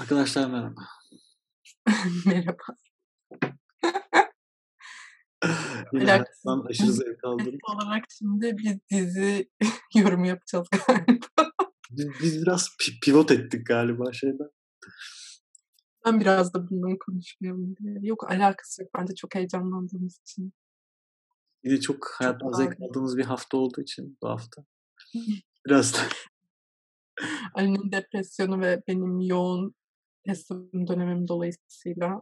Arkadaşlar merhaba. Merhaba. Yine Alakasız. aşırı zevk aldım. Olarak şimdi bir dizi yorumu yapacağız galiba. Biz, biz biraz pi- pivot ettik galiba şeyden. Ben biraz da bundan konuşmayalım diye. Yok alakası yok. Bence çok heyecanlandığımız için. Yine çok hayattan zevk aldığımız bir hafta olduğu için bu hafta. Biraz da Ali'nin depresyonu ve benim yoğun teslim dönemim dolayısıyla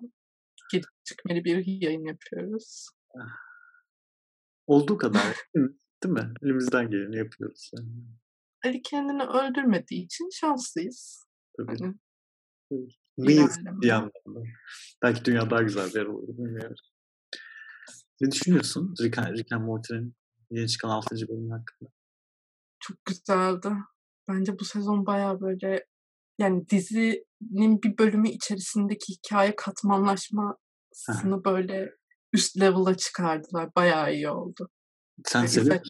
gecikmeli bir yayın yapıyoruz. olduğu kadar değil mi? Elimizden geleni yapıyoruz. Yani. Ali kendini öldürmediği için şanslıyız. Tabii. Hani Mıyız ilerleme. bir yandan da. Belki dünya daha güzel bir yer olur. Bilmiyorum. Ne düşünüyorsun Rick, Rick and Morty'nin yeni çıkan 6. bölümü hakkında? çok güzeldi. Bence bu sezon bayağı böyle yani dizinin bir bölümü içerisindeki hikaye katmanlaşmasını böyle üst level'a çıkardılar. Bayağı iyi oldu. Sen Ve seviyor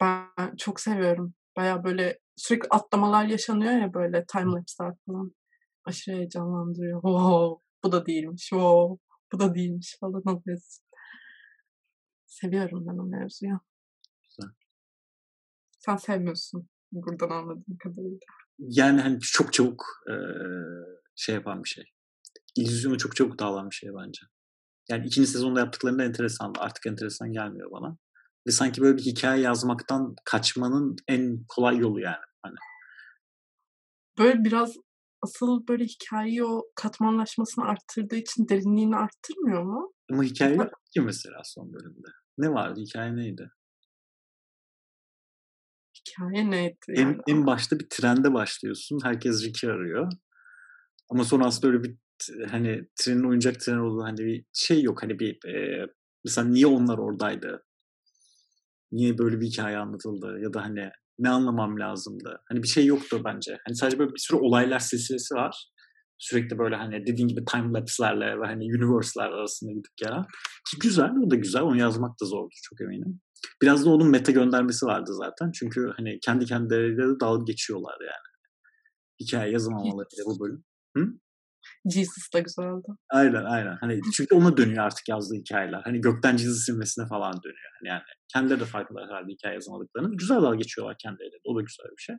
Ben çok seviyorum. Bayağı böyle sürekli atlamalar yaşanıyor ya böyle timelapse'ler falan. Aşırı heyecanlandırıyor. Wow, bu da değilmiş. Wow, bu da değilmiş falan oluyorsun. Seviyorum ben o mevzuyu. Güzel. Sen sevmiyorsun buradan anladığım kadarıyla. Yani hani çok çabuk eee, şey yapan bir şey. İllüzyonu çok çabuk dağılan bir şey bence. Yani ikinci sezonda yaptıklarında enteresan. Artık enteresan gelmiyor bana. Ve sanki böyle bir hikaye yazmaktan kaçmanın en kolay yolu yani. Hani Böyle biraz asıl böyle hikayeyi o katmanlaşmasını arttırdığı için derinliğini arttırmıyor mu? ama hikaye yok ki mesela son bölümde. Ne vardı? Hikaye neydi? Hikaye neydi En, yani? en başta bir trende başlıyorsun. Herkes Rick'i arıyor. Ama sonra aslında öyle bir hani trenin oyuncak tren olduğu hani bir şey yok. Hani bir e, mesela niye onlar oradaydı? Niye böyle bir hikaye anlatıldı? Ya da hani ne anlamam lazımdı? Hani bir şey yoktu bence. Hani sadece böyle bir sürü olaylar silsilesi var. Sürekli böyle hani dediğin gibi time lapse'lerle ve hani universe'ler arasında gidip gelen. Ki güzel, o da güzel. Onu yazmak da zordur çok eminim. Biraz da onun meta göndermesi vardı zaten. Çünkü hani kendi kendileriyle de dalga geçiyorlar yani. Hikaye yazamamalarıyla bu bölüm. Jesus da güzeldi. Aynen aynen. Hani çünkü ona dönüyor artık yazdığı hikayeler. Hani gökten cizi silmesine falan dönüyor. Hani yani kendileri de farkında herhalde hikaye yazamadıklarını. Güzel dalga geçiyorlar kendileriyle. O da güzel bir şey.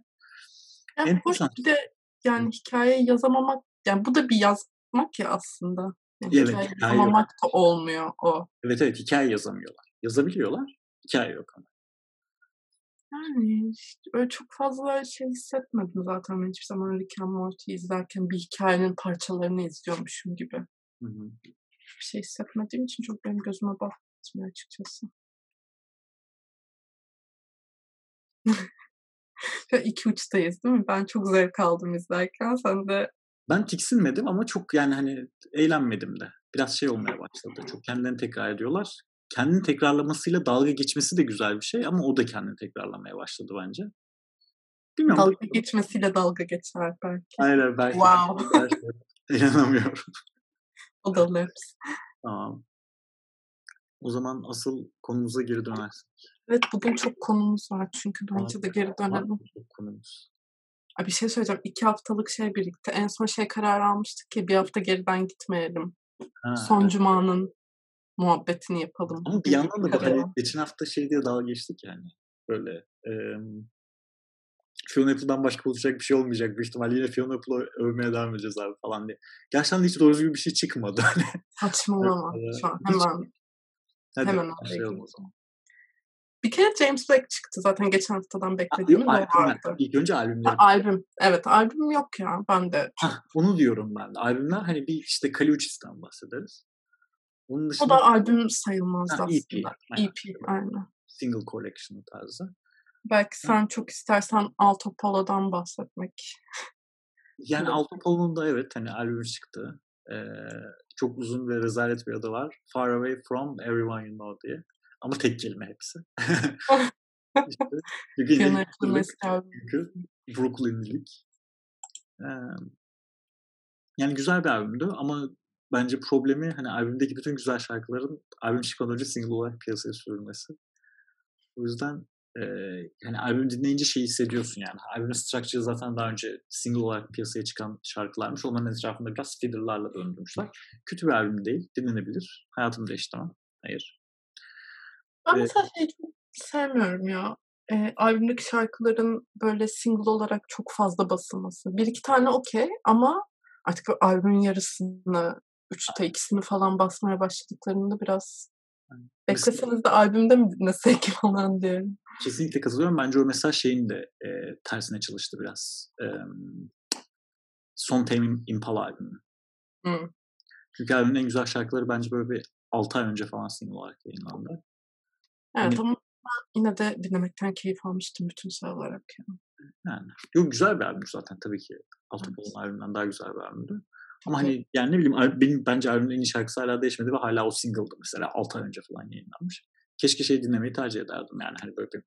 Yani hoş Enteresan. bir de yani hikaye yazamamak yani bu da bir yazmak ya aslında. Yani Evet, hikaye yazamamak da olmuyor o. Evet evet hikaye yazamıyorlar. Yazabiliyorlar. Hikaye yok ama. Yani işte öyle çok fazla şey hissetmedim zaten ben hiçbir zaman Rick and Morty izlerken bir hikayenin parçalarını izliyormuşum gibi. Hı hı. Bir şey hissetmediğim için çok benim gözüme batmıyor açıkçası. İki uçtayız değil mi? Ben çok zevk aldım izlerken. Sen de Ben tiksinmedim ama çok yani hani eğlenmedim de. Biraz şey olmaya başladı. Çok kendilerini tekrar ediyorlar. Kendini tekrarlamasıyla dalga geçmesi de güzel bir şey ama o da kendini tekrarlamaya başladı bence. Bilmiyorum. dalga geçmesiyle dalga geçer belki. Aynen belki. Wow. Belki. İnanamıyorum. O da laps. Tamam. O zaman asıl konumuza geri dönersek. Evet bugün çok konumuz var çünkü bence de geri dönelim. çok konumuz? Ay bir şey söyleyeceğim. İki haftalık şey birlikte. En son şey karar almıştık ki bir hafta geriden gitmeyelim. Ha, Son evet. cumanın muhabbetini yapalım. Ama bir yandan da karar. hani geçen hafta şey diye dalga geçtik yani. Böyle e, Fiona Apple'dan başka olacak bir şey olmayacak büyük ihtimalle. Yine Fiona Apple'ı övmeye devam edeceğiz abi falan diye. Gerçekten de hiç doğru düzgün bir şey çıkmadı. Hani Saçmalama. Şu an hemen Hadi hemen başlayalım o zaman. Bir kere James Blake çıktı zaten geçen haftadan o albümler. vardı. İlk önce Ha, albümleri. albüm. Evet albüm yok ya. Ben de. Hah, onu diyorum ben de. Albümler hani bir işte Kaluchis'ten bahsederiz. Onun O dışında da albüm sayılmaz Ha, EP, aslında. aynen. EP aynen. single collection tarzı. Belki sen çok istersen Alto Polo'dan bahsetmek. Yani Evet. Altopol'un da evet hani albüm çıktı. Ee, çok uzun ve rezalet bir adı var. Far Away From Everyone You Know diye. Ama tek kelime hepsi. işte, çünkü Brooklyn'lik. Ee, yani güzel bir albümdü ama bence problemi hani albümdeki bütün güzel şarkıların albüm çıkmadan önce single olarak piyasaya sürülmesi. O yüzden Ee, yani albüm dinleyince şeyi hissediyorsun yani. Albümün structure zaten daha önce single olarak piyasaya çıkan şarkılarmış. Onların etrafında biraz fiddle'larla döndürmüşler. Kötü bir albüm değil. Dinlenebilir. Hayatımı değiştirmem. Hayır. Ben ee, mesela şeyi çok sevmiyorum ya. E, albümdeki şarkıların böyle single olarak çok fazla basılması. Bir iki tane okey ama artık albümün yarısını, üçte ikisini falan basmaya başladıklarında biraz Bekleseniz de albümde mi dinlesek falan diyorum. Kesinlikle katılıyorum. Bence o mesaj şeyin de e, tersine çalıştı biraz. E, Son Tame Impala albümü. Hmm. Çünkü albümün en güzel şarkıları bence böyle bir 6 ay önce falan single olarak yayınlandı. Evet yani, ama yine de dinlemekten keyif almıştım bütünsel olarak. Yani. yani. Yok güzel bir albüm zaten tabii ki. Altıpol'un evet. albümünden daha güzel bir albümdü. Ama hani yani ne bileyim benim bence albümün en iyi şarkısı hala değişmedi ve hala o single'dı mesela 6 ay önce falan yayınlanmış. Keşke şey dinlemeyi tercih ederdim yani hani böyle bir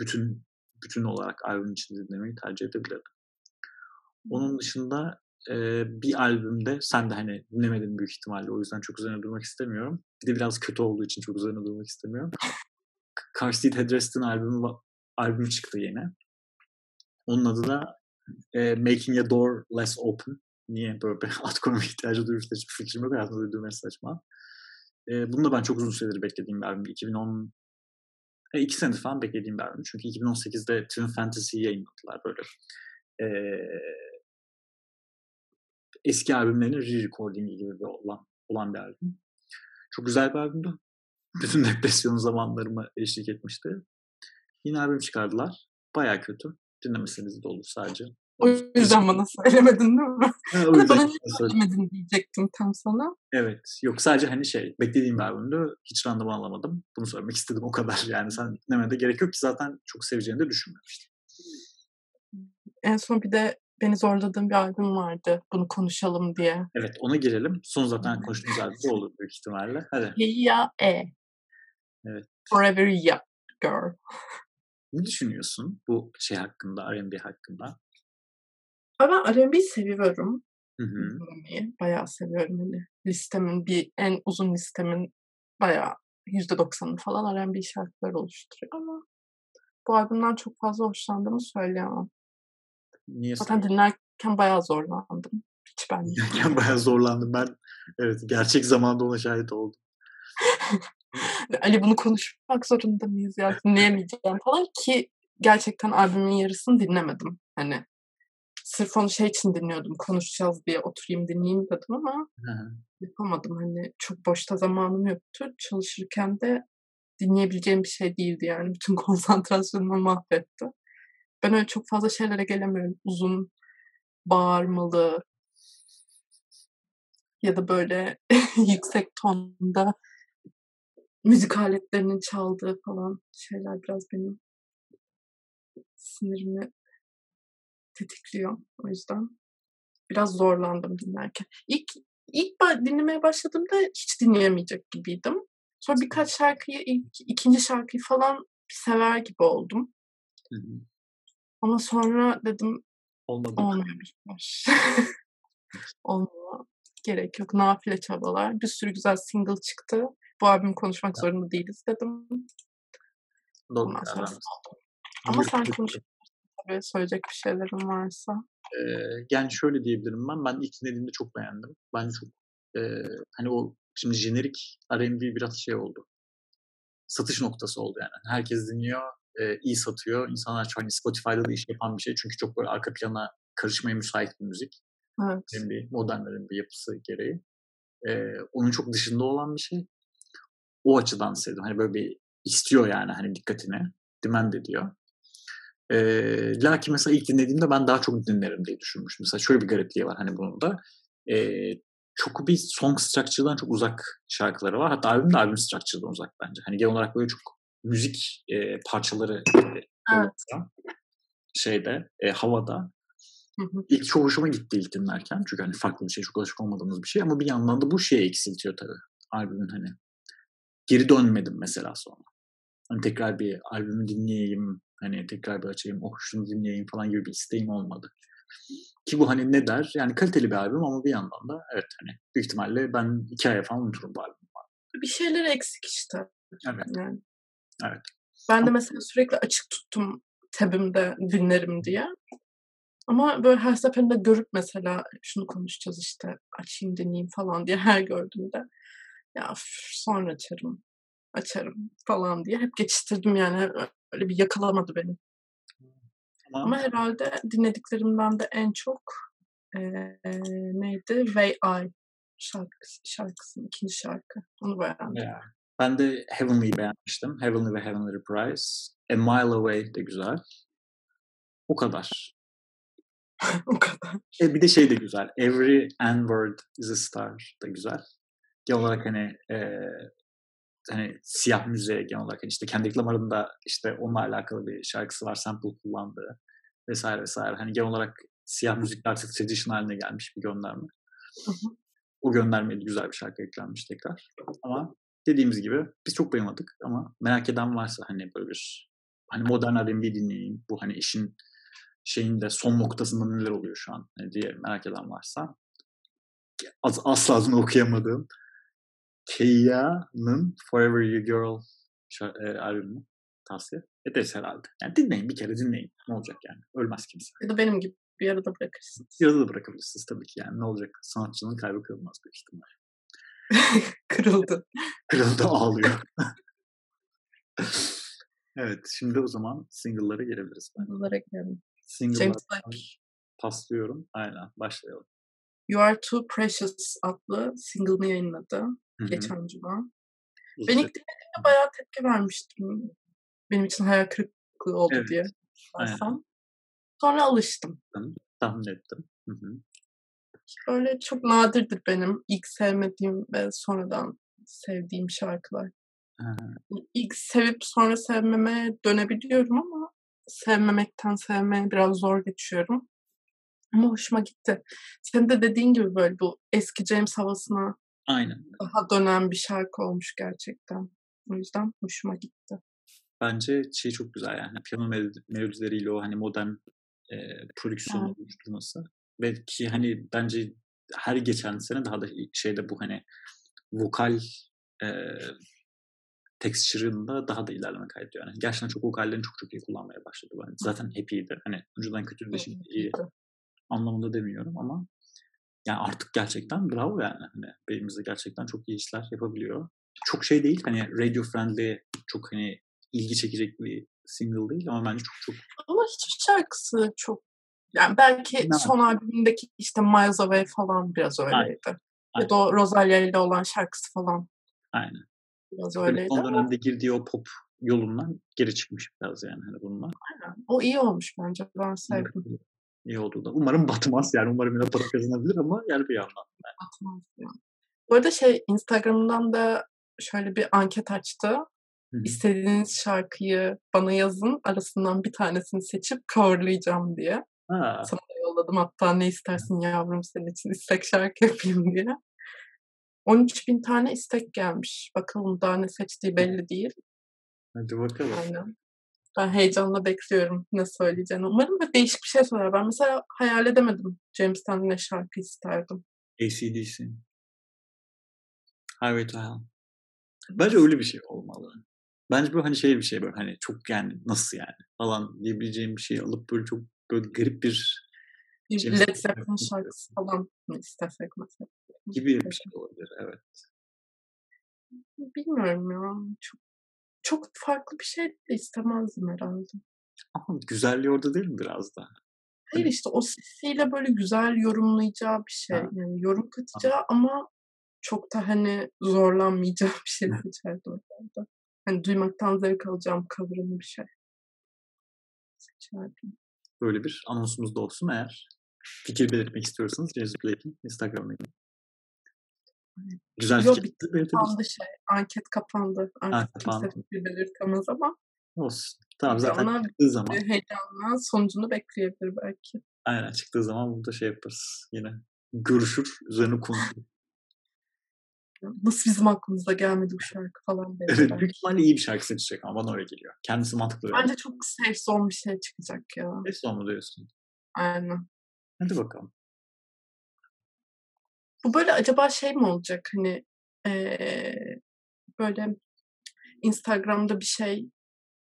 bütün bütün olarak albüm içinde dinlemeyi tercih edebilirdim. Onun dışında e, bir albümde sen de hani dinlemedin büyük ihtimalle o yüzden çok üzerine durmak istemiyorum. Bir de biraz kötü olduğu için çok üzerine durmak istemiyorum. Car Seat Headrest'in albümü, albümü çıktı yine. Onun adı da e, Making a Door Less Open niye böyle bir ad koyma ihtiyacı duyursa hiçbir fikrim yok. Hayatımda duyduğum saçma. E, bunu da ben çok uzun süredir beklediğim bir albüm. 2010 e, iki senedir falan beklediğim bir albüm. Çünkü 2018'de Twin Fantasy'yi yayınladılar böyle. E, eski albümlerinin re-recordingi gibi bir olan, olan bir albüm. Çok güzel bir albümdü. Bütün depresyon zamanlarıma eşlik etmişti. Yine albüm çıkardılar. Baya kötü. Dinlemeseniz de olur sadece. O yüzden bana söylemedin değil mi? Ha, o yüzden bana niye söylemedin diyecektim tam sana. Evet. Yok sadece hani şey beklediğim bir albümdü. Hiç randıman alamadım. Bunu söylemek istedim o kadar. Yani sen dinlemene de gerek yok ki zaten çok seveceğini de düşünmemiştim. En son bir de beni zorladığım bir albüm vardı. Bunu konuşalım diye. Evet ona girelim. Son zaten konuştuğumuz albüm olur büyük ihtimalle. Hadi. Ya E. Evet. Forever Ya Girl. Ne düşünüyorsun bu şey hakkında, R&B hakkında? Ama R&B seviyorum. Hı hı. Bayağı seviyorum. Hani listemin bir en uzun listemin bayağı yüzde doksanı falan R&B şarkılar oluşturuyor ama bu albümden çok fazla hoşlandığımı söyleyemem. Niye Zaten dinlerken bayağı zorlandım. Hiç ben Dinlerken bayağı zorlandım. Ben evet gerçek zamanda ona şahit oldum. Ali bunu konuşmak zorunda mıyız ya? Dinleyemeyeceğim falan ki gerçekten albümün yarısını dinlemedim. Hani sırf onu şey için dinliyordum. Konuşacağız diye oturayım dinleyeyim dedim ama Hı. yapamadım. Hani çok boşta zamanım yoktu. Çalışırken de dinleyebileceğim bir şey değildi yani. Bütün konsantrasyonumu mahvetti. Ben öyle çok fazla şeylere gelemiyorum. Uzun, bağırmalı ya da böyle yüksek tonda müzik aletlerinin çaldığı falan şeyler biraz benim sinirimi tetikliyor. O yüzden biraz zorlandım dinlerken. İlk ilk dinlemeye başladığımda hiç dinleyemeyecek gibiydim. Sonra birkaç şarkıyı, ilk, ikinci şarkıyı falan sever gibi oldum. Hı hı. Ama sonra dedim Olmadı. olmuyormuş. Olmuyor. Gerek yok. Nafile çabalar. Bir sürü güzel single çıktı. Bu albüm konuşmak evet. zorunda değiliz dedim. Doğru. Ondan sonra Ama sen konuş tabii söyleyecek bir şeylerim varsa. Ee, yani şöyle diyebilirim ben. Ben ilk dinlediğimde çok beğendim. Ben çok e, hani o şimdi jenerik R&B biraz şey oldu. Satış noktası oldu yani. Herkes dinliyor, e, iyi satıyor. İnsanlar hani Spotify'da da iş yapan bir şey. Çünkü çok böyle arka plana karışmaya müsait bir müzik. Evet. R&B, modernlerin bir yapısı gereği. E, onun çok dışında olan bir şey. O açıdan sevdim. Hani böyle bir istiyor yani hani dikkatini. Demand ediyor. E, lakin mesela ilk dinlediğimde ben daha çok dinlerim diye düşünmüştüm. Mesela şöyle bir garipliği var hani bunun da. E, çok bir song structure'dan çok uzak şarkıları var. Hatta albüm de albüm structure'dan uzak bence. Hani genel olarak böyle çok müzik e, parçaları evet. şeyde e, havada. İlk çok hoşuma gitti ilk dinlerken. Çünkü hani farklı bir şey, çok alışık olmadığımız bir şey. Ama bir yandan da bu şeyi eksiltiyor tabii. Albümün hani. Geri dönmedim mesela sonra. Hani tekrar bir albümü dinleyeyim, Hani tekrar bir açayım, oh şunu dinleyeyim falan gibi bir isteğim olmadı. Ki bu hani ne der? Yani kaliteli bir albüm ama bir yandan da evet hani büyük ihtimalle ben iki aya falan unuturum bu albümü. Bir şeyler eksik işte. Evet. Yani. Evet. Ben de mesela sürekli açık tuttum tabimde dinlerim diye. Ama böyle her seferinde görüp mesela şunu konuşacağız işte açayım dinleyeyim falan diye her gördüğümde ya sonra açarım açarım falan diye hep geçiştirdim yani öyle bir yakalamadı beni. Ama, Ama herhalde dinlediklerimden de en çok e, neydi? Way I şarkısı, şarkısının ikinci şarkı. Onu beğendim. Yeah. Ben de Heavenly'yi beğenmiştim. Heavenly ve Heavenly Reprise. A Mile Away de güzel. O kadar. o kadar. E, bir de şey de güzel. Every N-word is a star da güzel. Genel olarak hani e, hani siyah müziğe genel olarak hani işte kendi Lamar'ın işte onunla alakalı bir şarkısı var sample kullandığı vesaire vesaire. Hani genel olarak siyah müzik artık tradition haline gelmiş bir gönderme. Hı hı. O göndermeydi güzel bir şarkı eklenmiş tekrar. Ama dediğimiz gibi biz çok bayılmadık ama merak eden varsa hani böyle bir hani modern R&B dinleyin bu hani işin şeyin de son noktasında neler oluyor şu an hani diye merak eden varsa az, asla adını okuyamadığım Keia'nın Forever You Girl e, albümünü tavsiye ederiz herhalde. Yani dinleyin bir kere dinleyin. Ne olacak yani? Ölmez kimse. Ya da benim gibi bir arada bırakırsınız. Bir arada da bırakabilirsiniz tabii ki yani. Ne olacak? Sanatçının kalbi kırılmaz büyük ihtimal. Kırıldı. Kırıldı ağlıyor. evet şimdi o zaman single'lara gelebiliriz. Single'lara gelelim. Single'lara paslıyorum. Aynen başlayalım. You Are Too Precious adlı single'ını yayınladı Hı-hı. geçen cuma. Ben ilk dinlediğimde bayağı tepki vermiştim. Benim için hayal kırıklığı oldu evet. diye. Aynen. Sonra alıştım. Tahmin ettim. Hı hı. Böyle çok nadirdir benim ilk sevmediğim ve sonradan sevdiğim şarkılar. Ha. İlk sevip sonra sevmeme dönebiliyorum ama sevmemekten sevmeye biraz zor geçiyorum. Ama hoşuma gitti. Senin de dediğin gibi böyle bu eski James havasına Aynen. daha dönen bir şarkı olmuş gerçekten. O yüzden hoşuma gitti. Bence şey çok güzel yani piyano melodileriyle o hani modern e, prodüksiyonu evet. oluşturması. Ve ki hani bence her geçen sene daha da şeyde bu hani vokal e, texture'ında daha da ilerleme kaydediyor. Yani gerçekten çok vokallerini çok çok iyi kullanmaya başladı. Yani zaten hep iyiydi. Hani önceden kötü de şimdi iyi anlamında demiyorum ama yani artık gerçekten bravo yani. Hani beynimizde gerçekten çok iyi işler yapabiliyor. Çok şey değil hani radio friendly çok hani ilgi çekecek bir single değil ama bence çok çok ama hiçbir şarkısı çok yani belki ne? son albümündeki işte Miles Away falan biraz öyleydi. Aynen. Ya da Rosalia ile olan şarkısı falan. Aynen. Biraz öyleydi. Son dönemde girdiği o pop yolundan geri çıkmış biraz yani hani bununla. Aynen. O iyi olmuş bence. Ben sevdim. İyi oldu da. Umarım batmaz yani. Umarım yine para kazanabilir ama yani bir yandan. Yani. Batmaz yani. Bu arada şey Instagram'dan da şöyle bir anket açtı. Hı-hı. İstediğiniz şarkıyı bana yazın. Arasından bir tanesini seçip coverlayacağım diye. Ha. Sana da yolladım hatta ne istersin yavrum senin için istek şarkı yapayım diye. 13 bin tane istek gelmiş. Bakalım daha ne seçtiği belli değil. Hadi bakalım. Aynen. Ben heyecanla bekliyorum ne söyleyeceğini. Umarım da değişik bir şey söyler. Ben mesela hayal edemedim James'ten ne şarkı isterdim. ACDC. Highway to Hell. Bence öyle bir şey olmalı. Bence bu hani şey bir şey böyle hani çok yani nasıl yani falan diyebileceğim bir şey alıp böyle çok böyle garip bir bir şey Led Zeppelin şarkısı falan mı istesek mesela? Gibi bir şey olabilir evet. Bilmiyorum ya. Çok çok farklı bir şey de istemezdim herhalde. Ama güzelliği orada değil mi biraz da? Hayır işte o sesiyle böyle güzel yorumlayacağı bir şey. Ha. Yani yorum katacağı ha. ama çok da hani zorlanmayacağı bir şey seçerdim orada. Hani duymaktan zevk alacağım kavramı bir şey seçerdim. Böyle bir anonsumuz da olsun eğer fikir belirtmek istiyorsanız Cezip Blake'in Instagram'ına Güzel Yok, fikir kapandı şey. Anket kapandı. Artık kapandı. kimse fikir belirtemez ama. Olsun. Tamam zaten Ona çıktığı zaman. Heyecanla sonucunu bekleyebilir belki. Aynen çıktığı zaman burada şey yaparız yine. Görüşür, üzerine konuşuruz. Nasıl bizim aklımıza gelmedi bu şarkı falan. Evet büyük ihtimalle iyi bir şarkı seçecek ama bana öyle geliyor. Kendisi mantıklı. Bence çok safe zone bir şey çıkacak ya. Safe zone mu diyorsun? Aynen. Hadi bakalım. Bu böyle acaba şey mi olacak hani ee, böyle Instagram'da bir şey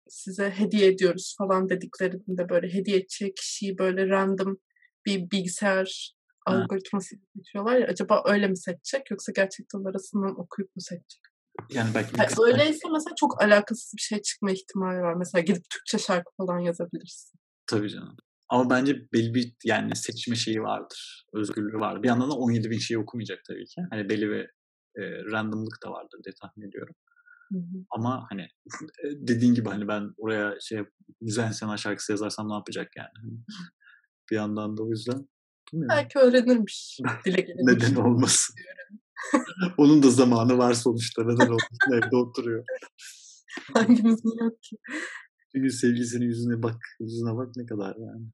size hediye ediyoruz falan dediklerinde böyle hediye edecek kişiyi böyle random bir bilgisayar Ha. algoritması seçiyorlar ya acaba öyle mi seçecek yoksa gerçekten arasından okuyup mu seçecek? Yani belki Yani birkaç- öyleyse mesela çok alakasız bir şey çıkma ihtimali var. Mesela gidip Türkçe şarkı falan yazabilirsin. Tabii canım. Ama bence belli bir yani seçme şeyi vardır. Özgürlüğü var. Bir yandan da 17 bin şeyi okumayacak tabii ki. Hani belli ve e, randomlık da vardır diye tahmin ediyorum. Hı hı. Ama hani e, dediğin gibi hani ben oraya şey Müzeyyen Senar şarkısı yazarsam ne yapacak yani? Hani bir yandan da o yüzden. Belki öğrenirmiş. Dile. Neden olmasın? Onun da zamanı var sonuçta. Neden olmasın? Evde oturuyor. Hangimizin yok ki? Çünkü sevgilisinin yüzüne bak. Yüzüne bak ne kadar yani.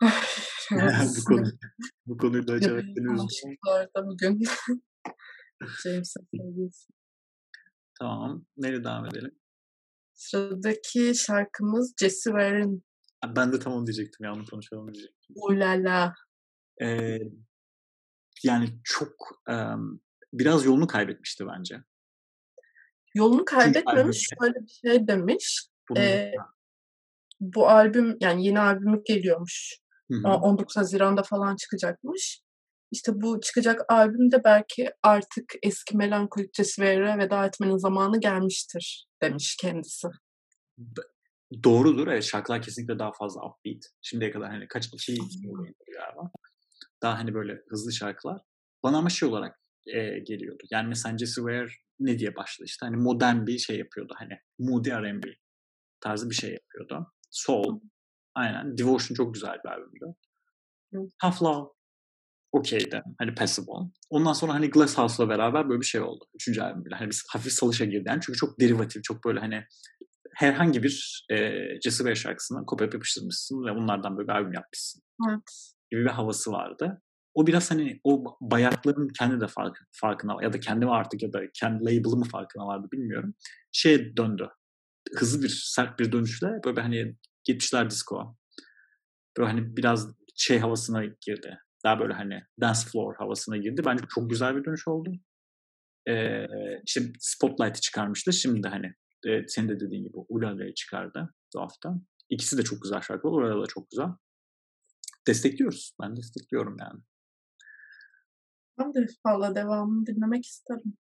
Bu, konu, bu konuyu da üzdün. aşıklarda bugün. Sevgilisi. Tamam. Neyle devam edelim? Sıradaki şarkımız Jessie Ware'in Ben de tam onu diyecektim ya. Onu konuşalım diyecektim. Ulala. Ee, yani çok em, biraz yolunu kaybetmişti bence. Yolunu kaybetmemiş. Şöyle bir şey demiş. Bunu, Ee, bu albüm yani yeni albümü geliyormuş. Hı hı. Aa, 19 Haziran'da falan çıkacakmış. İşte bu çıkacak albümde belki artık eski melankolik Ware'e veda etmenin zamanı gelmiştir demiş kendisi. Doğrudur. Evet, şarkılar kesinlikle daha fazla upbeat. Şimdiye kadar hani kaç iki galiba. Daha hani böyle hızlı şarkılar. Bana ama şey olarak e, geliyordu. Yani mesela Ware ne diye başladı işte. Hani modern bir şey yapıyordu. Hani moody R&B tarzı bir şey yapıyordu. Soul. Aynen. Devotion çok güzel bir albümdü. Tough Love okeydi. Hani Passable. Ondan sonra hani Glass House'la beraber böyle bir şey oldu. Üçüncü albüm bile. Hani biz hafif salışa girdi. Yani çünkü çok derivatif, çok böyle hani herhangi bir e, Jessie Ware şarkısına kopya yapıştırmışsın ve bunlardan böyle bir albüm yapmışsın Evet. gibi bir havası vardı. O biraz hani o bayatlığın kendi de fark, farkına ya da kendi mi artık ya da kendi label'ı mı farkına vardı bilmiyorum. Şeye döndü. Hızlı bir, sert bir dönüşle böyle hani 70'ler disco. Böyle hani biraz şey havasına girdi. Daha böyle hani dance floor havasına girdi. Bence çok güzel bir dönüş oldu. Ee, işte Spotlight'ı çıkarmıştı. Şimdi de hani e, senin de dediğin gibi Ulala'yı çıkardı bu hafta. İkisi de çok güzel şarkılar. Ulala da çok güzel. Destekliyoruz. Ben destekliyorum yani. Ben de valla devamını dinlemek isterim.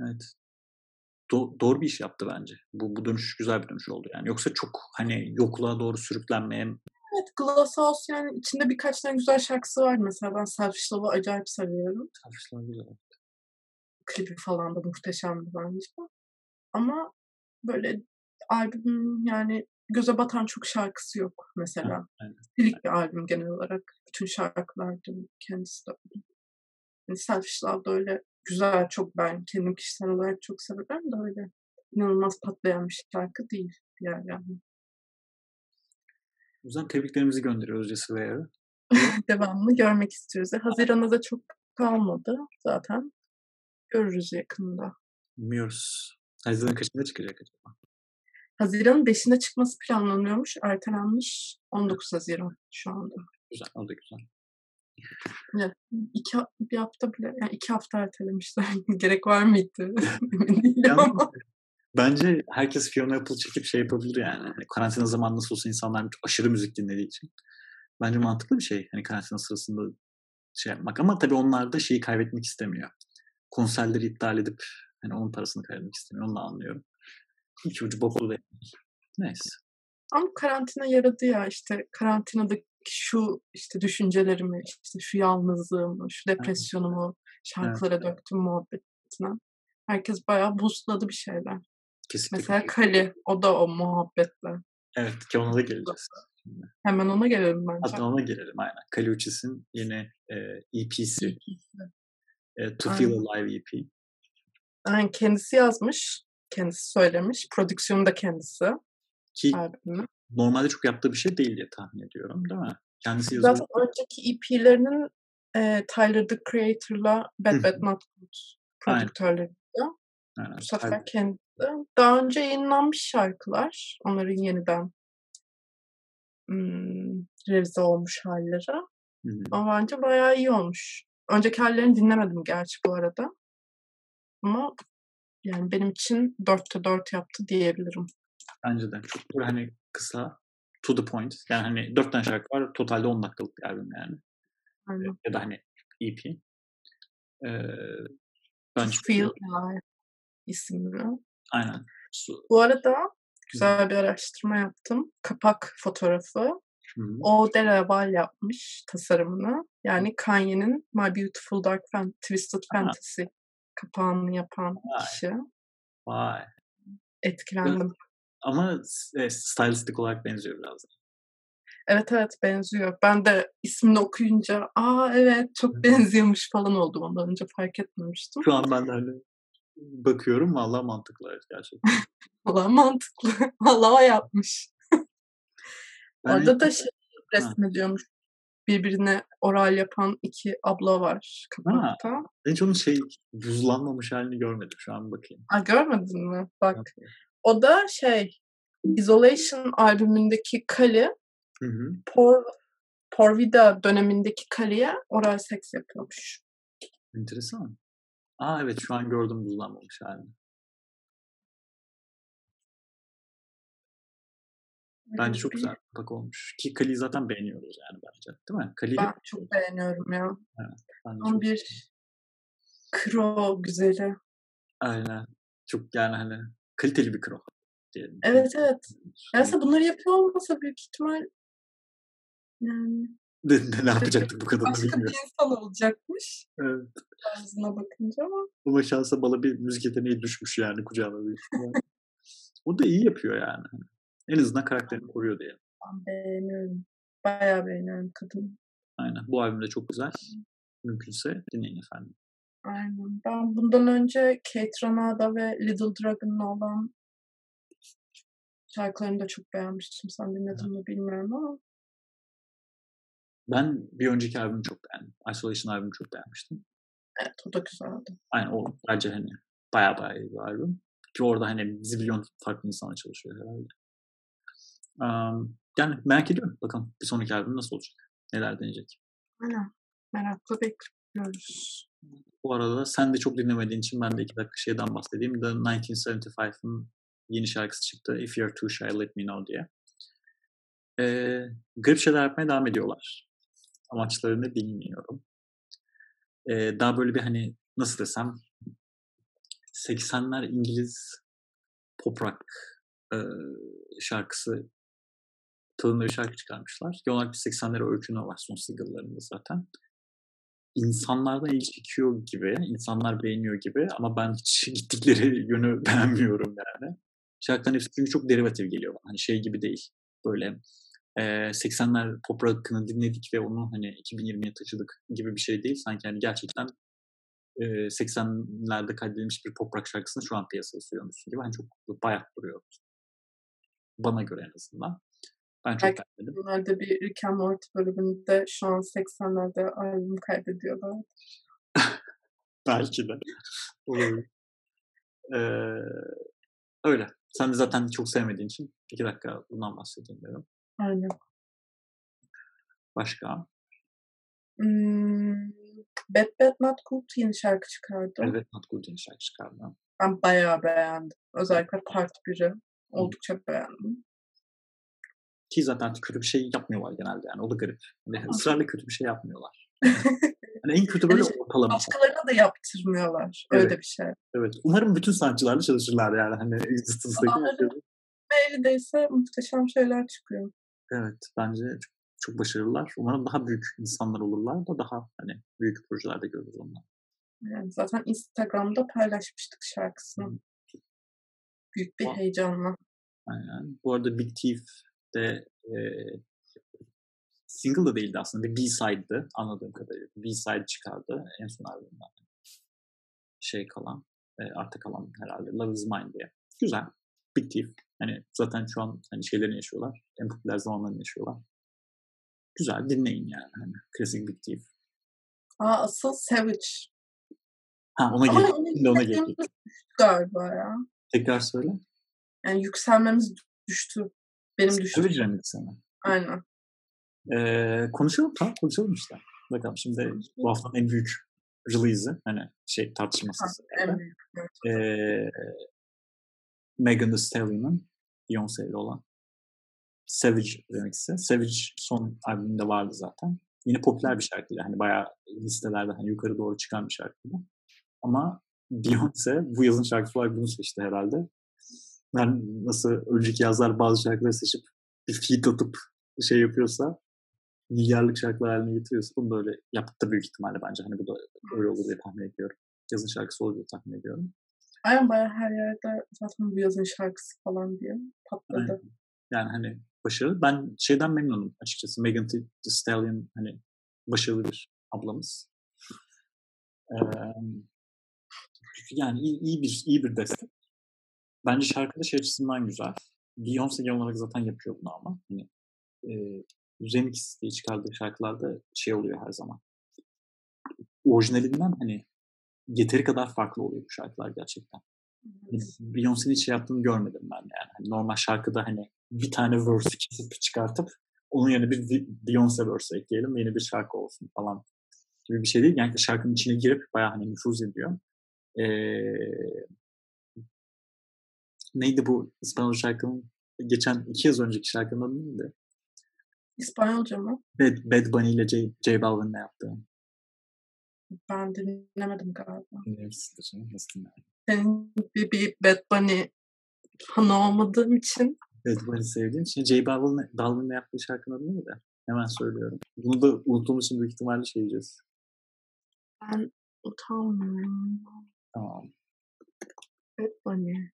Evet. Do- doğru bir iş yaptı bence. Bu, bu dönüş güzel bir dönüş oldu yani. Yoksa çok hani yokluğa doğru sürüklenmeye Evet Glass House yani içinde birkaç tane güzel şarkısı var. Mesela ben Selfish Love'ı acayip seviyorum. çalışmalar güzel. Klibi falan da muhteşemdi bence. Ama böyle albüm yani göze batan çok şarkısı yok mesela. Stilik bir albüm genel olarak. Bütün şarkılarda kendisi de öyle. Yani Selfish Love da öyle güzel çok ben kendim kişisel olarak çok severim de öyle inanılmaz patlayan bir şarkı değil diğer yani. O yüzden tebriklerimizi gönderiyoruz Ware'a. Devamını görmek istiyoruz. E, Haziran'a da çok kalmadı zaten. Görürüz yakında. Bilmiyoruz. Haziran kaçında çıkacak acaba? Haziran'ın 5'inde çıkması planlanıyormuş. Ertelenmiş 19 Haziran şu anda. Güzel. O da güzel. Evet, iki, bir hafta bile, yani iki hafta ertelemişler. Gerek var mıydı? Emin değilim Yalnız ama. Bence herkes Fiona Apple çekip şey yapabilir yani. Hani karantina zamanı nasıl olsa insanlar aşırı müzik dinlediği için. Bence mantıklı bir şey. Hani karantina sırasında şey yapmak. Ama tabii onlar da şeyi kaybetmek istemiyor. Konserleri iptal edip hani onun parasını kaybetmek istemiyor. Onu da anlıyorum. İki ucu boklu değil. Neyse. Ama karantina yaradı ya işte karantinadaki şu işte düşüncelerimi, işte şu yalnızlığımı, şu depresyonumu şarkılara döktüm muhabbetine. Herkes bayağı boostladı bir şeyler. Kesinlikle. Mesela Kali, o da o muhabbetle. Evet ki ona da geleceğiz. Hemen ona gelelim bence. Hatta ona gelelim aynen. Kaliuchis'in yeni e, EP'si. E, To Aynen. Feel Alive EP. Yani kendisi yazmış, kendisi söylemiş. Prodüksiyonu da kendisi. Ki albümün. Normalde çok yaptığı bir şey değil diye tahmin ediyorum değil mi? Kendisi yazıyor. Zaten önceki EP'lerinin e, Tyler the Creator'la Bad. Bad Not Good Aynen. prodüktörleri. Aynen. Bu sefer kendisi. Daha önce yayınlanmış şarkılar. Onların yeniden hmm, revize olmuş halleri. Hı hı. Ama bence bayağı iyi olmuş. Önceki hallerini dinlemedim gerçi bu arada. Ama Yani benim için dörtte dört yaptı diyebilirim. Bence de. Çok böyle hani kısa, to the point. Yani hani dört tane şarkı var. Totalde 10 dakikalık bir albüm yani. Aynen. Ya da hani EP. Ee, bence Feel Alive isimli. Aynen. Bu arada güzel bir araştırma yaptım. Kapak fotoğrafı Hı-hı. O Delaval yapmış tasarımını. Yani Kanye'nin My Beautiful Dark Fan- Twisted Fantasy ha. kapağını yapan Vay. kişi. Vay. Etkilendim. Ama e, stylistik olarak benziyor biraz. Evet evet benziyor. Ben de ismini okuyunca aa evet çok benziyormuş falan oldum. Ondan önce fark etmemiştim. Şu an ben de hani bakıyorum valla mantıklı gerçekten. valla mantıklı. Valla yapmış. Orada da şey resmediyormuş. Birbirine oral yapan iki abla var kapakta. Ha, hiç onun şey buzlanmamış halini görmedim şu an bakayım. Ha, görmedin mi? Bak. Okay. O da şey Isolation albümündeki Kali hı hı. Por, Porvida dönemindeki Kali'ye oral seks yapıyormuş. Enteresan. Aa evet şu an gördüm buzlanmamış halini. Bence çok güzel bir kapak olmuş. Ki Kali'yi zaten beğeniyoruz yani bence. Değil mi? Kali'yi ben çok beğeniyorum ya. Evet, Tam bir kro güzeli. Aynen. Çok yani hani kaliteli bir kro diyelim. Evet evet. Aslında bunları yapıyor olmasa büyük ihtimal yani ne, ne, ne yapacaktık bu kadınla Başka bir insan olacakmış. Evet. Ağzına bakınca ama. Ama şansa bala bir müzik yeteneği düşmüş yani kucağına büyük O da iyi yapıyor yani. En azından karakterini koruyor diye. Ben beğeniyorum. Bayağı beğeniyorum kadını. Aynen. Bu albüm de çok güzel. Mümkünse dinleyin efendim. Aynen. Ben bundan önce Kate Ranada ve Little Dragon'ın olan şarkılarını da çok beğenmiştim. Sen dinledin mi bilmiyorum ama. Ben bir önceki albümü çok beğendim. Isolation albümü çok beğenmiştim. Evet o da güzeldi. Aynen o bence hani baya baya iyi bir albüm. Ki orada hani zibilyon farklı insanla çalışıyor herhalde. Um, yani merak ediyorum. Bakalım bir sonraki albüm nasıl olacak? Neler deneyecek? Aynen. Merakla bekliyoruz. Bu arada sen de çok dinlemediğin için ben de iki dakika şeyden bahsedeyim. The 1975'ın yeni şarkısı çıktı. If You're Too Shy Let Me Know diye. Ee, garip şeyler yapmaya devam ediyorlar. Amaçlarını bilmiyorum. Ee, daha böyle bir hani nasıl desem 80'ler İngiliz pop rock e, şarkısı tadında bir şarkı çıkarmışlar. Genel olarak 80'lere öykünü var son single'larında zaten. İnsanlardan ilgi çekiyor gibi, insanlar beğeniyor gibi ama ben hiç gittikleri yönü beğenmiyorum yani. Şarkıların hepsi çünkü çok derivatif geliyor bana. Hani şey gibi değil. Böyle e, 80'ler pop rock'ını dinledik ve onu hani 2020'ye taşıdık gibi bir şey değil. Sanki hani gerçekten e, 80'lerde kaydedilmiş bir pop rock şarkısını şu an piyasaya sürüyormuşsun gibi. Hani çok bayat duruyor. Bana göre en azından. Ben çok Belki beğenmedim. Bunlarda bir Rick and Morty bölümünde şu an 80'lerde albüm kaydediyorlar. Belki de. Olabilir. Ee, öyle. Sen de zaten çok sevmediğin için iki dakika bundan bahsedeyim dedim. Aynen. Başka? Hmm, Bad Bad Not Good yeni şarkı çıkardı. Evet Not Good yeni şarkı çıkardı. Ben bayağı beğendim. Özellikle part 1'i. Oldukça beğendim. Ki zaten kötü bir şey yapmıyorlar genelde yani o da garip. Yani ısrarla kötü bir şey yapmıyorlar. yani en kötü böyle yani ortalama. Başkalarına da yaptırmıyorlar. Evet. Öyle bir şey. Evet. Umarım bütün sanatçılarla çalışırlar yani. Hani Existence'daki. Eldeyse muhteşem şeyler çıkıyor. Evet. Bence çok, çok başarılılar. Umarım daha büyük insanlar olurlar da daha hani büyük projelerde görürüz onları. Yani zaten Instagram'da paylaşmıştık şarkısını. Hmm. Büyük bir wow. heyecanla. Aynen. Bu arada Big Thief de e, single da değildi aslında. Bir B-side'dı anladığım kadarıyla. B-side çıkardı en son albümden. Şey kalan, e, arta kalan herhalde Love is Mine diye. Güzel. Big Thief. Hani zaten şu an hani şeylerini yaşıyorlar. En popüler zamanlarını yaşıyorlar. Güzel dinleyin yani. Hani klasik Big Thief. Aa asıl Savage. Ha ona geliyor. Şimdi ona geliyor. Galiba ya. Tekrar söyle. Yani yükselmemiz düştü. Benim düşüncem. Sana. Aynen. Ee, konuşalım tamam konuşalım işte. Bakalım şimdi bu haftanın en büyük release'i hani şey tartışmasız. Evet. Ee, Megan Thee Stallion'ın Beyoncé ile olan Savage remix'i. Savage son albümünde vardı zaten. Yine popüler bir şarkıydı. Hani bayağı listelerde hani yukarı doğru çıkan bir şarkıydı. Ama Beyoncé bu yazın şarkısı olarak bunu seçti herhalde. Ben nasıl önceki yazlar bazı şarkıları seçip bir feed atıp şey yapıyorsa milyarlık şarkılar haline getiriyorsa bunu da öyle yaptı büyük ihtimalle bence. Hani bu da öyle olur diye tahmin ediyorum. Yazın şarkısı olur diye tahmin ediyorum. Aynen bayağı her yerde zaten bu yazın şarkısı falan diye patladı. Aynen. Yani hani başarılı. Ben şeyden memnunum açıkçası. Megan Thee Stallion hani başarılı bir ablamız. Ee, yani iyi, iyi bir iyi bir destek. Bence şarkı da şey açısından güzel. Beyoncé genel olarak zaten yapıyor bunu ama. Hani, e, remix diye çıkardığı şarkılarda şey oluyor her zaman. Orijinalinden hani yeteri kadar farklı oluyor bu şarkılar gerçekten. Hani Beyoncé'nin hiç şey yaptığını görmedim ben yani. Hani normal şarkıda hani bir tane verse kesip çıkartıp onun yerine bir Beyoncé verse ekleyelim yeni bir şarkı olsun falan gibi bir şey değil. Yani şarkının içine girip bayağı hani nüfuz ediyor. Ee, neydi bu İspanyol şarkının geçen iki yıl önceki şarkının adı neydi? İspanyolca mı? Bad, Bad Bunny ile J, J Balvin'le yaptığı. Ben dinlemedim galiba. Dinlemişsindir canım. Nasıl dinlemedim? Senin bir, Bad Bunny fanı olmadığım için. Bad Bunny sevdiğim için. J Balvin'le, Balvin'le yaptığı şarkının adı neydi? Hemen söylüyorum. Bunu da unuttuğumuz için büyük ihtimalle şey diyeceğiz. Ben utanmıyorum. Tamam. Bad Bunny.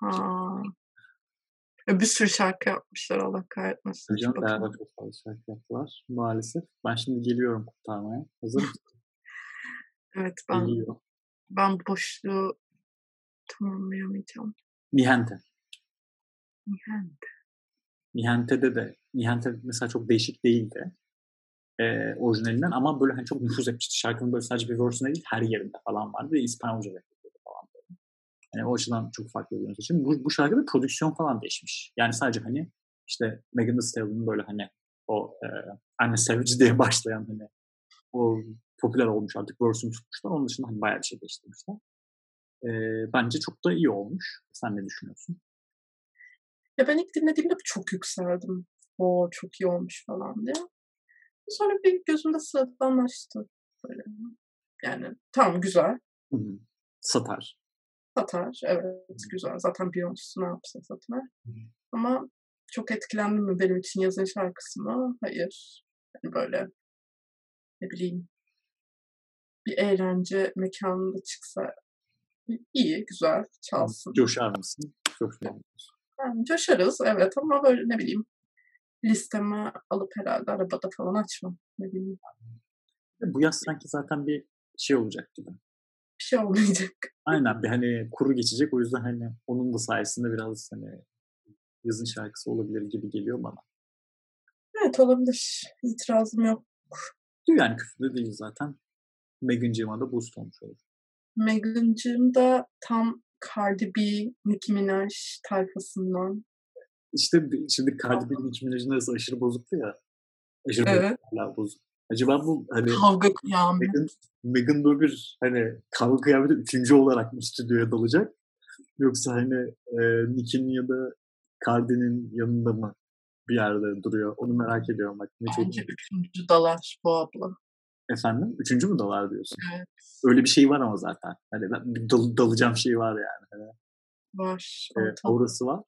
Ha. Bir sürü şarkı yapmışlar Allah kahretmesin. Hocam beraber çok fazla şarkı yaptılar maalesef. Ben şimdi geliyorum kurtarmaya. Hazır mısın? evet ben Geliyor. ben boşluğu tamamlayamayacağım. Nihente. Nihente. Nihente'de de Nihente mesela çok değişik değildi e, orijinalinden ama böyle hani çok nüfuz etmişti. Şarkının böyle sadece bir versiyonu değil her yerinde falan vardı ve İspanyolca. Yani o açıdan çok farklı bir yönetim. Bu, bu şarkıda prodüksiyon falan değişmiş. Yani sadece hani işte Megan Thee Stallion'ın böyle hani o e, Anne Savage diye başlayan hani o popüler olmuş artık verse'ünü tutmuşlar. Onun dışında hani bayağı bir şey değiştirmişler. E, bence çok da iyi olmuş. Sen ne düşünüyorsun? Ya ben ilk dinlediğimde çok yükseldim. O çok iyi olmuş falan diye. Sonra bir gözümde sıradanlaştı. Böyle. Yani tamam güzel. Hı hı. Satar. Satar. Evet güzel. Zaten Beyoncé ne yapsa satar. Ama çok etkilendim mi benim için yazın şarkısı mı? Hayır. Yani böyle ne bileyim bir eğlence mekanında çıksa iyi, güzel, çalsın. Coşar mısın? Coşmar Yani coşarız evet ama böyle ne bileyim listeme alıp herhalde arabada falan açmam. Ne bileyim. Bu yaz sanki zaten bir şey olacak gibi. Bir şey olmayacak. Aynen bir hani kuru geçecek o yüzden hani onun da sayesinde biraz hani yazın şarkısı olabilir gibi geliyor bana. Evet olabilir. İtirazım yok. Yani küfür de değil zaten. Megan'cığıma da boost olmuş olur. Megan'cığım da tam Cardi B, Nicki Minaj tayfasından. İşte şimdi Cardi B Nicki Minaj'ın arası aşırı bozuktu ya. Aşırı evet. hala bozuk. Acaba bu hani kavga kıyameti. Megan, Megan böyle bir hani kavga kıyameti üçüncü olarak mı stüdyoya dalacak? Yoksa hani e, Nicki'nin ya da Cardi'nin yanında mı bir yerde duruyor? Onu merak ediyorum bak. Ne Bence çok... üçüncü dalar bu abla. Efendim? Üçüncü mü dalar diyorsun? Evet. Öyle bir şey var ama zaten. Hani ben dal, dalacağım şey var yani. Hani, var. E, aurası var.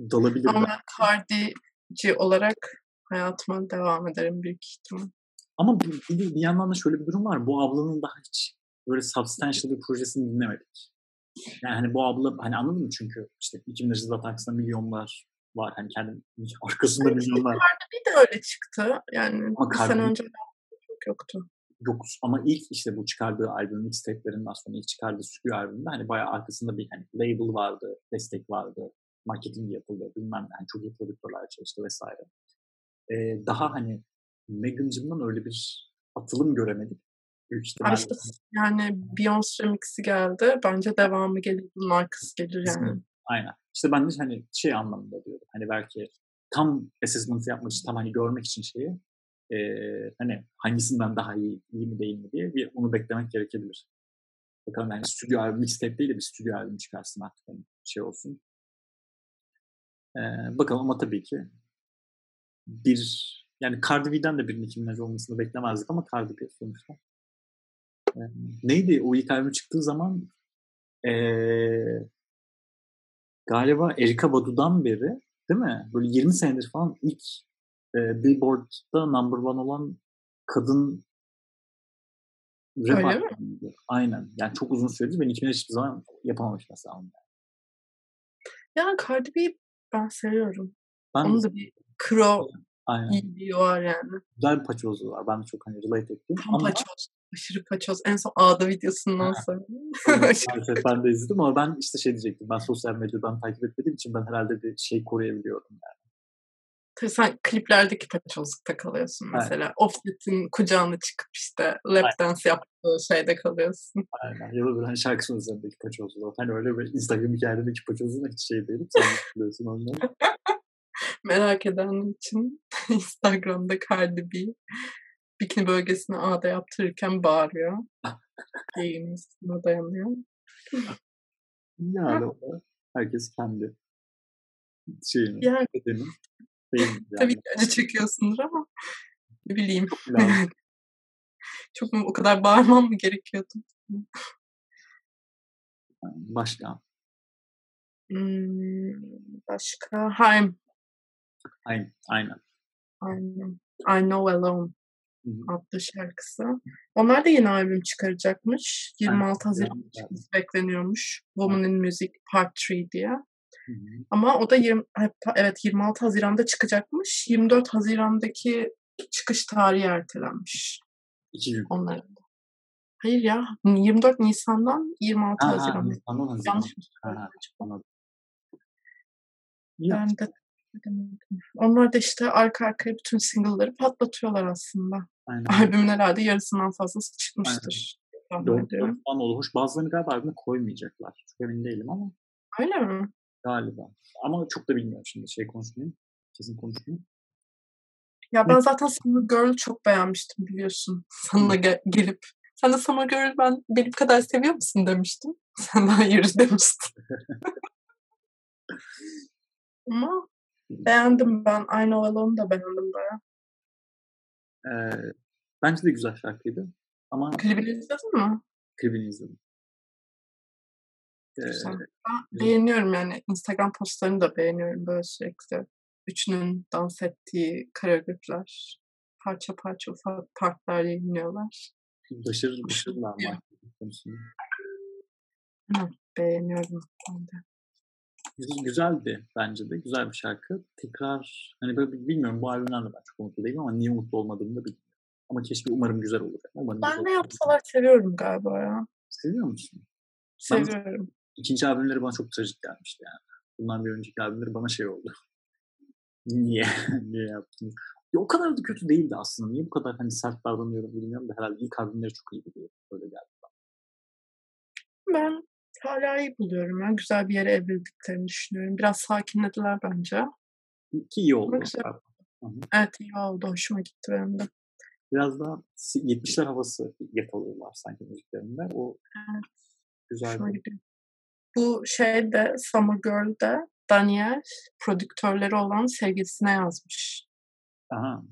Dalabilir. Ama Cardi'ci olarak hayatıma devam ederim büyük ihtimal. Ama bir, bir, bir yandan da şöyle bir durum var. Bu ablanın daha hiç böyle substantial bir projesini dinlemedik. Yani hani bu abla hani anladın mı çünkü işte 2000 zaten aksında milyonlar var. Hani kendi arkasında milyonlar. Bir de öyle çıktı. Yani Ama bir sene önce çok yoktu. Yok ama ilk işte bu çıkardığı albüm mixtape'lerinden sonra ilk çıkardığı stüdyo albümünde hani bayağı arkasında bir hani label vardı, destek vardı, marketing yapıldı, bilmem yani çok iyi prodüktörler çalıştı vesaire. Ee, daha hani Megan'cımdan öyle bir atılım göremedik. Büyük ihtimalle. İşte, yani Beyoncé remix'i geldi. Bence devamı gelir. Bunun arkası gelir yani. Aynen. İşte ben de hani şey anlamında diyorum. Hani belki tam assessment yapmak için, tam hani görmek için şeyi e, hani hangisinden daha iyi, iyi mi değil mi diye bir onu beklemek gerekebilir. Bakalım yani stüdyo albüm mixtape değil de bir stüdyo albüm çıkarsın artık hani şey olsun. E, bakalım ama tabii ki bir yani Cardi B'den de bir Nicki Minaj olmasını beklemezdik ama Cardi B sonuçta. E, neydi o ilk albüm çıktığı zaman e, galiba Erika Badu'dan beri değil mi? Böyle 20 senedir falan ilk e, Billboard'da number one olan kadın rap Öyle Aynen. Yani çok uzun süredir Nicki Minaj hiçbir zaman yapamamış mesela onu. Yani Cardi B ben seviyorum. Ben Onun da bir kro Aynen. var yani. Güzel bir paçozu var. Ben de çok hani relate ettim. Tam ama... paçoz. Aşırı paçoz. En son Ağda videosundan sonra. Maalesef ben de izledim ama ben işte şey diyecektim. Ben sosyal medyadan takip etmediğim için ben herhalde bir şey koruyabiliyorum yani. Tabii sen kliplerdeki paçozlukta kalıyorsun mesela. Evet. Offset'in kucağına çıkıp işte lap Aynen. dance yaptığı şeyde kalıyorsun. Aynen. Ya da böyle hani şarkısının üzerindeki paçozluk. Hani öyle bir Instagram hikayedeki paçozluk hiç şey değilim. Sen biliyorsun onları. Merak eden için Instagram'da Cardi B bikini bölgesine ağda yaptırırken bağırıyor. Giyimizine dayanıyor. Yani herkes kendi şeyini, yani, bedeni yani. Tabii ki acı çekiyorsundur ama ne bileyim. Çok mu o kadar bağırmam mı gerekiyordu? Başka? Hmm, başka? Haim. Aynen. Aynen. Aynen. I Know Alone adlı şarkısı. Onlar da yeni albüm çıkaracakmış. 26 evet, Haziran çıkması bekleniyormuş. Woman in Music Part 3 diye. Hı-hı. Ama o da 20, evet 26 Haziran'da çıkacakmış. 24 Haziran'daki çıkış tarihi ertelenmiş. İki gün. Da. Hayır ya 24 Nisan'dan 26 Aha, Haziran. Nisan'dan Haziran. Yanlış mı Ben de onlar da işte arka arkaya bütün single'ları patlatıyorlar aslında. Aynen. Albümün herhalde yarısından fazlası çıkmıştır. Dört falan. Hoş bazılarını galiba albüme koymayacaklar. Çok emin değilim ama. Öyle mi? Galiba. Ama çok da bilmiyorum şimdi şey konuşmayayım. Kesin konuşmayayım. Ya ben zaten Summer Girl çok beğenmiştim biliyorsun. Sana ge- gelip sen de Summer Girl ben benim kadar seviyor musun demiştim. Sen de hayır demiştin. Ama beğendim ben. Aynı Alone da beğendim baya. Ee, bence de güzel şarkıydı. Ama klibini izledin mi? Klibini izledim. Güzel. Ben beğeniyorum yani Instagram postlarını da beğeniyorum böyle sürekli. Üçünün dans ettiği koreografiler. Parça parça ufak partlar yayınlıyorlar. Başarılı başarılı ama beğeniyorum ben de. Güzeldi bence de. Güzel bir şarkı. Tekrar hani böyle bilmiyorum bu albümden de ben çok mutlu değilim ama niye mutlu olmadığımı da bilmiyorum. Ama keşke umarım güzel olur. Umarım ben ne yapsalar seviyorum galiba ya. Seviyor musun? Seviyorum. Ben, ikinci albümleri bana çok trajik gelmişti yani. Bundan bir önceki albümleri bana şey oldu. Niye? Niye yaptınız? Ya o kadar da kötü değildi aslında. Niye bu kadar hani sert davranıyorum bilmiyorum da herhalde ilk albümleri çok iyiydi diye öyle geldi. Ben hala iyi buluyorum. Ben güzel bir yere evrildiklerini düşünüyorum. Biraz sakinlediler bence. Ki iyi oldu. Evet iyi oldu. Hoşuma gitti benim de. Biraz daha 70'ler havası yakalıyorlar sanki müziklerinde. O evet. güzel. Bu şeyde Summer Girl'de Daniel prodüktörleri olan sevgilisine yazmış. Aha.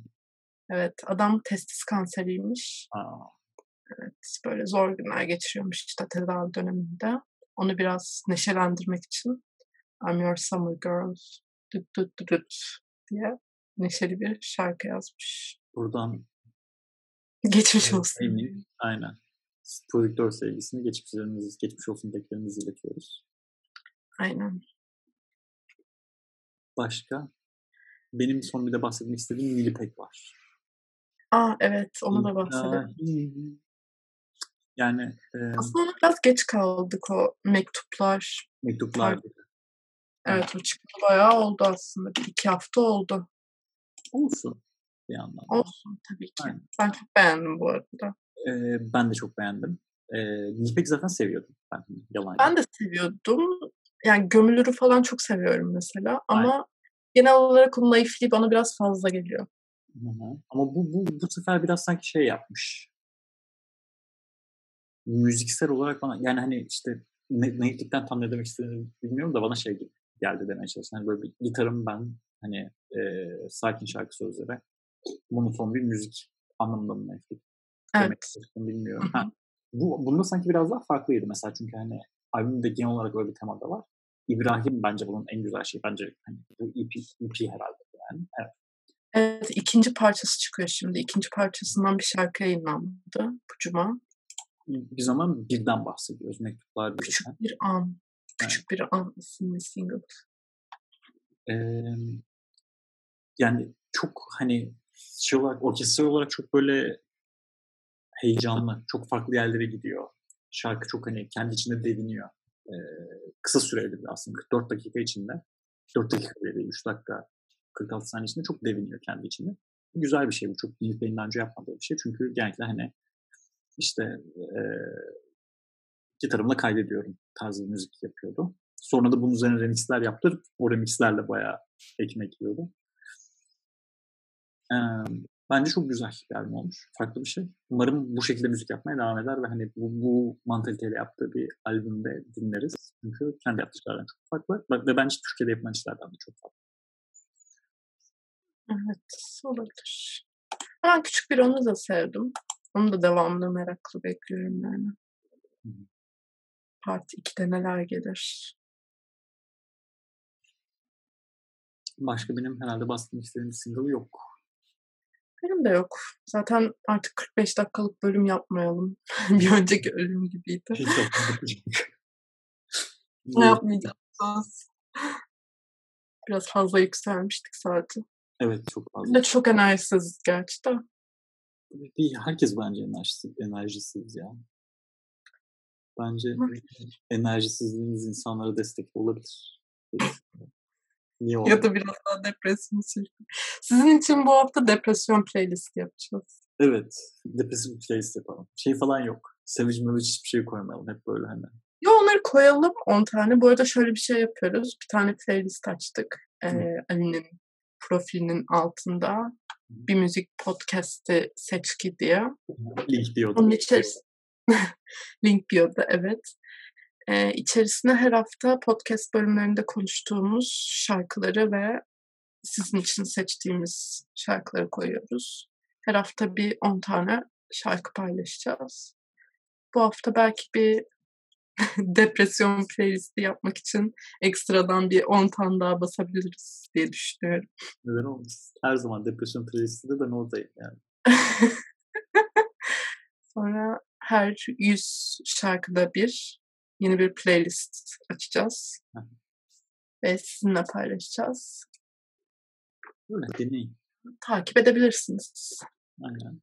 Evet adam testis kanseriymiş. Aa. Evet böyle zor günler geçiriyormuş işte tedavi döneminde. Onu biraz neşelendirmek için I'm Your Summer Girl düt düt düt düt diye neşeli bir şarkı yazmış. Buradan geçmiş olsun. Emin, aynen. Prodüktör sevgisini geçmişlerimiz, geçmiş olsun dileklerimizi iletiyoruz. Aynen. Başka? Benim son bir de bahsetmek istediğim Nilipek var. Aa evet onu da bahsedelim. Yani e, aslında biraz geç kaldık o mektuplar. Mektuplar. Evet o çıktı bayağı oldu aslında. Bir iki hafta oldu. Olsun bir yandan. Olsun tabii ki. Aynen. Ben çok beğendim bu arada. Ee, ben de çok beğendim. Ee, Nilpek zaten seviyordum. Ben, yalan ben de seviyordum. Yani gömülürü falan çok seviyorum mesela. Ama Aynen. genel olarak onun naifliği bana biraz fazla geliyor. Hı hı. Ama bu, bu, bu sefer biraz sanki şey yapmış. Müziksel olarak bana yani hani işte ne, naiflikten tam ne demek istediğini bilmiyorum da bana şey geldi demeye çalıştım. Hani böyle bir gitarım ben hani e, sakin şarkı sözleri monoton bir müzik anlamında mı naiflik Evet. demek bilmiyorum. Ha, bu, bunda sanki biraz daha farklıydı mesela çünkü hani albümde genel olarak böyle bir tema da var. İbrahim bence bunun en güzel şeyi. Bence hani bu EP, EP herhalde yani. Evet. Evet, ikinci parçası çıkıyor şimdi. İkinci parçasından bir şarkı yayınlandı bu cuma. Bir zaman birden bahsediyoruz. Mektuplar Küçük bir an. Küçük evet. bir an isimli single. Ee, yani çok hani şey olarak orkestra olarak çok böyle heyecanlı, çok farklı yerlere gidiyor. Şarkı çok hani kendi içinde deviniyor. Ee, kısa süreli aslında 44 dakika içinde. 4 dakika bile değil, 3 dakika 46 saniye içinde çok deviniyor kendi içinde. Güzel bir şey bu. Çok Dinlik Bey'in önce yapmadığı bir şey. Çünkü genellikle hani işte e, gitarımla kaydediyorum tarzı müzik yapıyordu. Sonra da bunun üzerine remixler yaptırıp o remixlerle bayağı ekmek yiyordu. Ee, bence çok güzel bir albüm olmuş. Farklı bir şey. Umarım bu şekilde müzik yapmaya devam eder ve hani bu, bu mantaliteyle yaptığı bir albümde dinleriz. Çünkü kendi yaptığı şeylerden çok farklı. Ve bence Türkiye'de yapılan işlerden de çok farklı. Evet, olabilir. Ben küçük bir onu da sevdim. Onu da devamlı meraklı bekliyorum yani. Hı. Part 2'de neler gelir? Başka benim herhalde bastırmak istediğim single yok. Benim de yok. Zaten artık 45 dakikalık bölüm yapmayalım. bir önceki ölüm gibiydi. ne yapmayacağız? Biraz fazla yükselmiştik saati. Evet çok fazla. Ve çok enerjisiz gerçi de. Bir, herkes bence enerjisiz, enerjisiz ya. Bence enerjisizliğiniz insanlara destek olabilir. Niye ya da biraz daha depresyon Sizin için bu hafta depresyon playlist yapacağız. Evet. Depresyon playlist yapalım. Şey falan yok. Savage Mavage hiçbir şey koymayalım. Hep böyle hani. Yo onları koyalım 10 tane. Bu arada şöyle bir şey yapıyoruz. Bir tane playlist açtık. Ee, Ali'nin profilinin altında. Bir müzik podcast'i seçki diye. Link bio'da. Onun içerisinde Link bio'da evet. Ee, içerisine her hafta podcast bölümlerinde konuştuğumuz şarkıları ve sizin için seçtiğimiz şarkıları koyuyoruz. Her hafta bir 10 tane şarkı paylaşacağız. Bu hafta belki bir depresyon playlisti yapmak için ekstradan bir 10 tane daha basabiliriz diye düşünüyorum. Neden olmasın? Her zaman depresyon playlisti de ben oradayım yani. Sonra her 100 şarkıda bir yeni bir playlist açacağız. Ve sizinle paylaşacağız. Öyle deneyin. Takip edebilirsiniz. Aynen.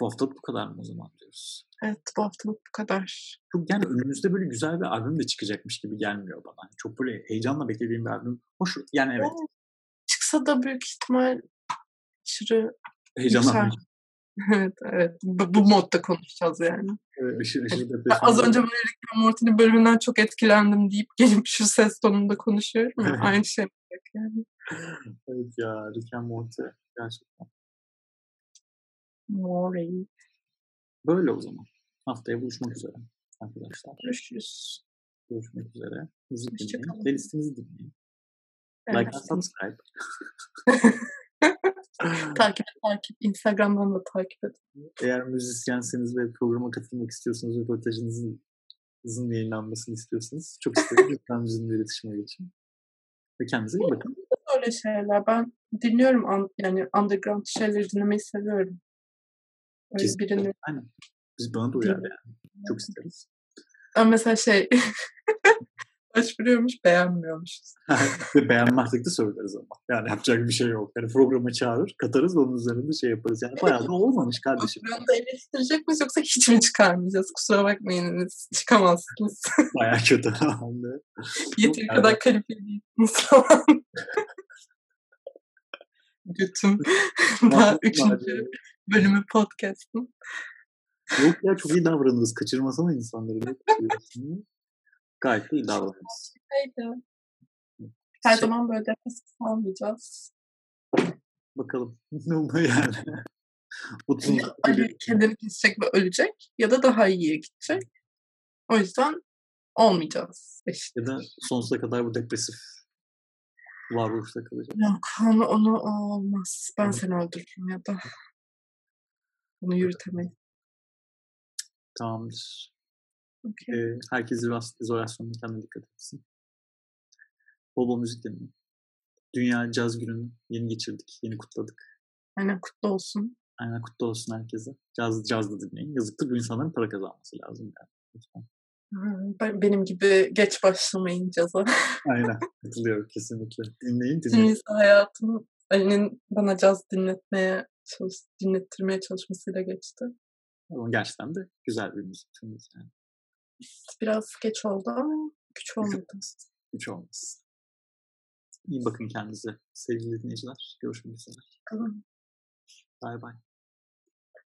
Bu hafta bu kadar mı o zaman diyoruz? Evet bu hafta bu kadar. Çok yani önümüzde böyle güzel bir albüm de çıkacakmış gibi gelmiyor bana. Çok böyle heyecanla beklediğim bir albüm. Hoş yani evet. evet. Çıksa da büyük ihtimal aşırı heyecanlanmış. evet evet. Bu, bu modda konuşacağız yani. Evet, aşırı, aşırı Az önce böyle Rick Morty'nin bölümünden çok etkilendim deyip gelip şu ses tonunda konuşuyorum ya. Aynı şey yani. evet ya Rick and Morty gerçekten. Morty. Böyle o zaman. Haftaya buluşmak üzere arkadaşlar. Görüşürüz. Görüşmek üzere. Müzik dinleyin. Playlistimizi dinleyin. Evet. Like and subscribe. takip takip. Instagram'dan da takip edin. Eğer müzisyenseniz ve programa katılmak istiyorsanız, röportajınızın hızın yayınlanmasını istiyorsanız çok isterim. Lütfen bizimle iletişime geçin. Ve kendinize iyi bakın. Öyle şeyler. Ben dinliyorum yani underground şeyleri dinlemeyi seviyorum. Kesinlikle. birini. Aynen. Biz bana da uyar yani. Çok isteriz. Ama mesela şey başvuruyormuş beğenmiyormuşuz. Ve beğenmezsek de söyleriz ama. Yani yapacak bir şey yok. Yani programa çağırır, katarız onun üzerinde şey yaparız. Yani bayağı da olmamış kardeşim. Programda eleştirecek miyiz yoksa hiç mi çıkarmayacağız? Kusura bakmayınız. Çıkamazsınız. bayağı kötü. Yeteri yani. kadar kalifiye değilsiniz falan. Götüm. Daha üçüncü bölümü podcast'ın. Yok ya çok iyi davranırız. Kaçırmasana insanları. Gayet iyi davranırız. Her şey... zaman böyle nefes almayacağız. Bakalım. Ne oluyor yani? 30 Ya Ali kendini kesecek ve ölecek ya da daha iyiye gidecek. O yüzden olmayacağız eşit. ya da sonsuza kadar bu depresif varoluşta kalacak. Yok onu, onu olmaz. Ben Hı. seni öldürürüm ya da bunu yürütemeyiz. Tamamdır. Okey. Ee, herkes izolas- izolasyonuna kendine dikkat etsin. Bol bol müzik dinleyin. Dünya Caz Günü'nü yeni geçirdik. Yeni kutladık. Aynen kutlu olsun. Aynen kutlu olsun herkese. Caz, caz da dinleyin. Yazıktır bu insanların para kazanması lazım yani. Lütfen. Ben, benim gibi geç başlamayın caza. Aynen. Katılıyorum kesinlikle. Dinleyin dinleyin. Neyse hayatım Ali'nin bana caz dinletmeye çalış, dinlettirmeye çalışmasıyla geçti. Ama gerçekten de güzel bir müzik yani. Biraz geç oldu ama güç olmadı. Hiç olmaz. İyi bakın kendinize sevgili dinleyiciler. Görüşmek üzere. Bakalım. Bay bay.